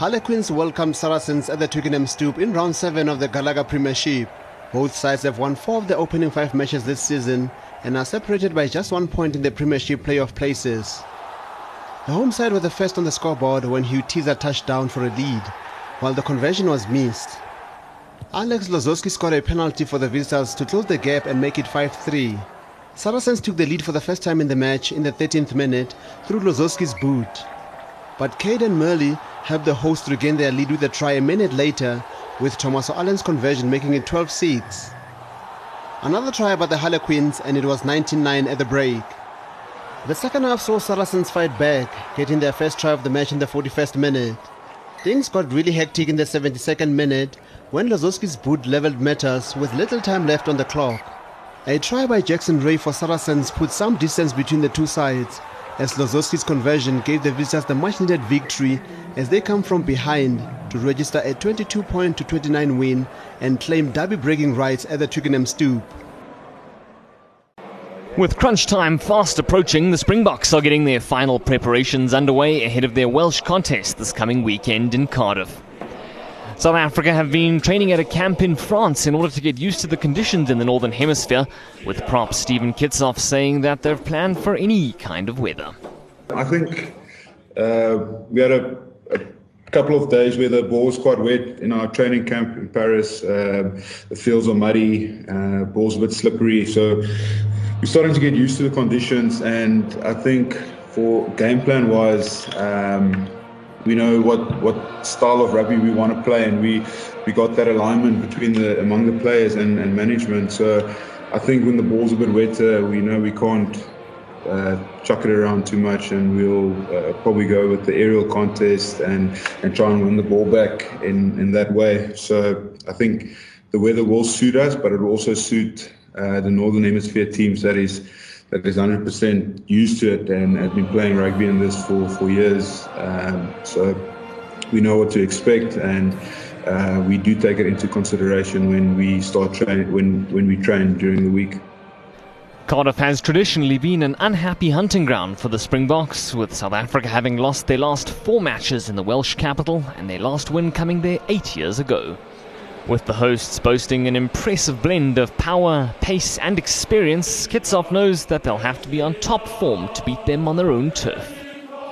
Harlequins welcomed Saracens at the Twickenham Stoop in round 7 of the Gallagher Premiership. Both sides have won four of the opening five matches this season and are separated by just one point in the Premiership playoff places. The home side were the first on the scoreboard when Hugh Teaser touched down for a lead, while the conversion was missed. Alex Lozowski scored a penalty for the visitors to close the gap and make it 5-3. Saracens took the lead for the first time in the match in the 13th minute through Lozowski's boot. But Cadan Murley helped the hosts regain their lead with a try a minute later, with Thomas Allan's conversion making it 12-6. Another try by the Harlequins and it was 19-9 at the break. The second half saw Saracens fight back, getting their first try of the match in the 41st minute. Things got really hectic in the 72nd minute when Lozowski's boot leveled matters with little time left on the clock. A try by Jackson Wray for Saracens put some distance between the two sides, as Lozowski's conversion gave the visitors the much needed victory as they come from behind to register a 22 point to 29 win and claim derby breaking rights at the Twickenham Stoop. With crunch time fast approaching, the Springboks are getting their final preparations underway ahead of their Welsh contest this coming weekend in Cardiff. South Africa have been training at a camp in France in order to get used to the conditions in the Northern Hemisphere, with prop Steven Kitshoff saying that they've planned for any kind of weather. I think uh, we had a, a, couple of days where the ball was quite wet in our training camp in Paris. Uh, the fields are muddy, uh, ball's a bit slippery, so we're starting to get used to the conditions. And I think for game plan wise, um, we know what, what style of rugby we want to play, and we we got that alignment between the among the players and, and management. So I think when the ball's a bit wetter, we know we can't uh, chuck it around too much, and we'll uh, probably go with the aerial contest and and try and win the ball back in in that way. So I think the weather will suit us, but it will also suit uh, the northern hemisphere teams. That is that is 100% used to it and have been playing rugby in this for, for years. Um, so we know what to expect and uh, we do take it into consideration when we start training, when, when we train during the week. Cardiff has traditionally been an unhappy hunting ground for the Springboks, with South Africa having lost their last four matches in the Welsh capital and their last win coming there eight years ago. With the hosts boasting an impressive blend of power, pace, and experience, Kitshoff knows that they'll have to be on top form to beat them on their own turf.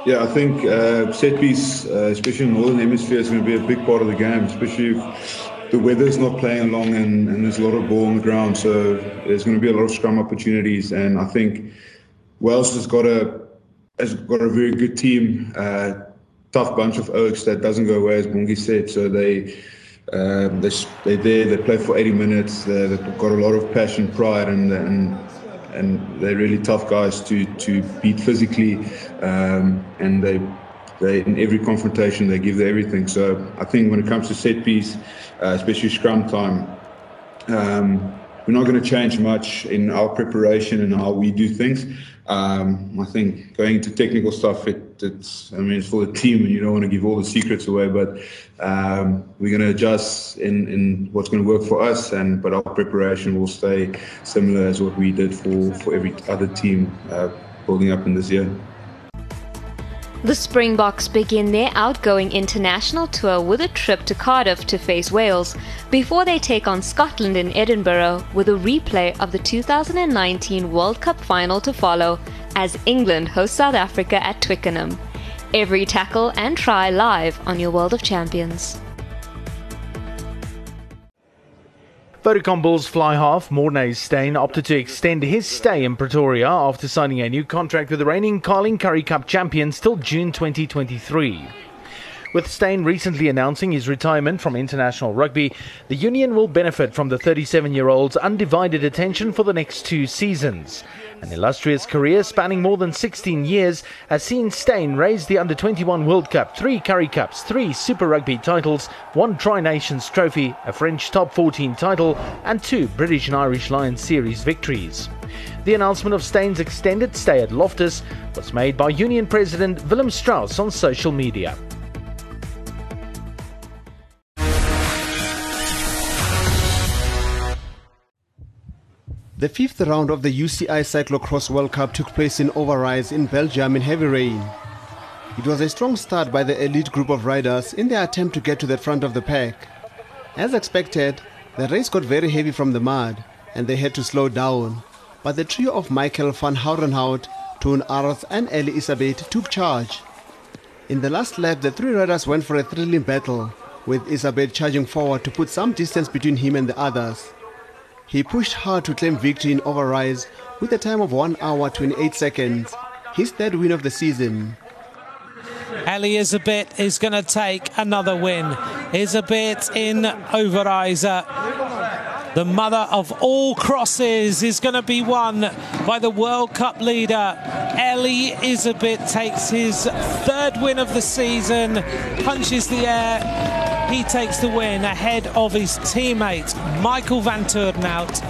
Yeah, I think uh, set piece, uh, especially in the Northern Hemisphere, is going to be a big part of the game, especially if the weather's not playing along and, and there's a lot of ball on the ground. So there's going to be a lot of scrum opportunities. And I think Wales has got a, has got a very good team, uh, tough bunch of oaks that doesn't go away, as Bongi said. So they um, they, they're there, they play for 80 minutes, they've got a lot of passion, pride, and, and, and they're really tough guys to, to beat physically. Um, and they, they, in every confrontation, they give everything. So I think when it comes to set piece, uh, especially scrum time, um, we're not going to change much in our preparation and how we do things. Um, I think going into technical stuff, it, it's I mean it's for the team, and you don't want to give all the secrets away. But um, we're going to adjust in, in what's going to work for us, and but our preparation will stay similar as what we did for for every other team uh, building up in this year. The Springboks begin their outgoing international tour with a trip to Cardiff to face Wales before they take on Scotland in Edinburgh with a replay of the 2019 World Cup final to follow as England hosts South Africa at Twickenham. Every tackle and try live on your World of Champions. Vodacom Bulls fly half Morné Steyn opted to extend his stay in Pretoria after signing a new contract with the reigning Carling Currie Cup champions till June 2023. With Steyn recently announcing his retirement from international rugby, the Union will benefit from the 37 year old's undivided attention for the next two seasons. An illustrious career spanning more than 16 years has seen Steyn raise the Under 21 World Cup, three Currie Cups, three Super Rugby titles, one Tri Nations trophy, a French Top 14 title, and two British and Irish Lions Series victories. The announcement of Steyn's extended stay at Loftus was made by Union President Willem Strauss on social media. The fifth round of the UCI Cyclocross World Cup took place in Overijse in Belgium in heavy rain. It was a strong start by the elite group of riders in their attempt to get to the front of the pack. As expected, the race got very heavy from the mud and they had to slow down. But the trio of Michael Vanthourenhout, Toon Aerts and Eli Iserbyt took charge. In the last lap, the three riders went for a thrilling battle, with Iserbyt charging forward to put some distance between him and the others. He pushed hard to claim victory in Overijse with a time of 1 hour 28 seconds, his third win of the season. Eli Iserbyt is going to take another win. Iserbyt in Overijse. The mother of all crosses is going to be won by the World Cup leader. Eli Iserbyt takes his third win of the season, punches the air. He takes the win ahead of his teammate, Michael Vanthourenhout.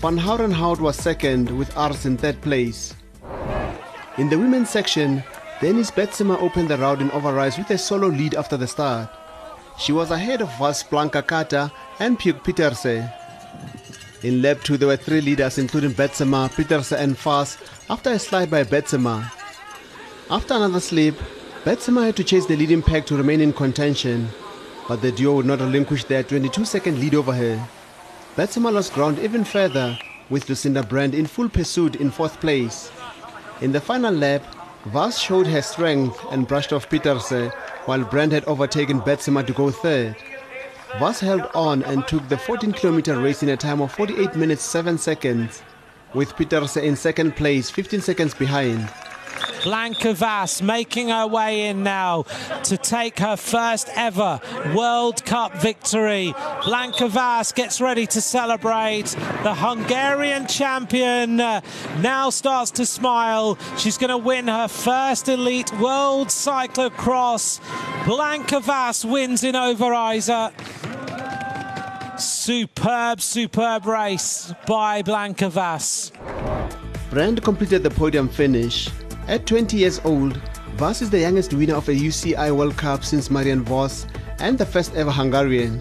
Van Houdenhout was second with Aerts in third place. In the women's section, Denise Betsema opened the round in Overijse with a solo lead after the start. She was ahead of Vas Blanka Kata and Puk Pieterse. In lap 2 there were three leaders including Betsema, Pieterse and Vas after a slide by Betsema. After another slip, Betsema had to chase the leading pack to remain in contention, but the duo would not relinquish their 22 second lead over her. Betsema lost ground even further with Lucinda Brand in full pursuit in fourth place. In the final lap, Vas showed her strength and brushed off Pieterse, while Brand had overtaken Betsema to go third. Vas held on and took the 14 kilometer race in a time of 48 minutes 7 seconds, with Pieterse in second place, 15 seconds behind. Blanka Vas making her way in now to take her first ever World Cup victory. Blanka Vas gets ready to celebrate. The Hungarian champion uh, now starts to smile. She's going to win her first elite World Cyclocross. Blanka Vas wins in Overijse. Superb, superb race by Blanka Vas. Brand completed the podium finish. At 20 years old, Vas is the youngest winner of a UCI World Cup since Marianne Vos and the first ever Hungarian.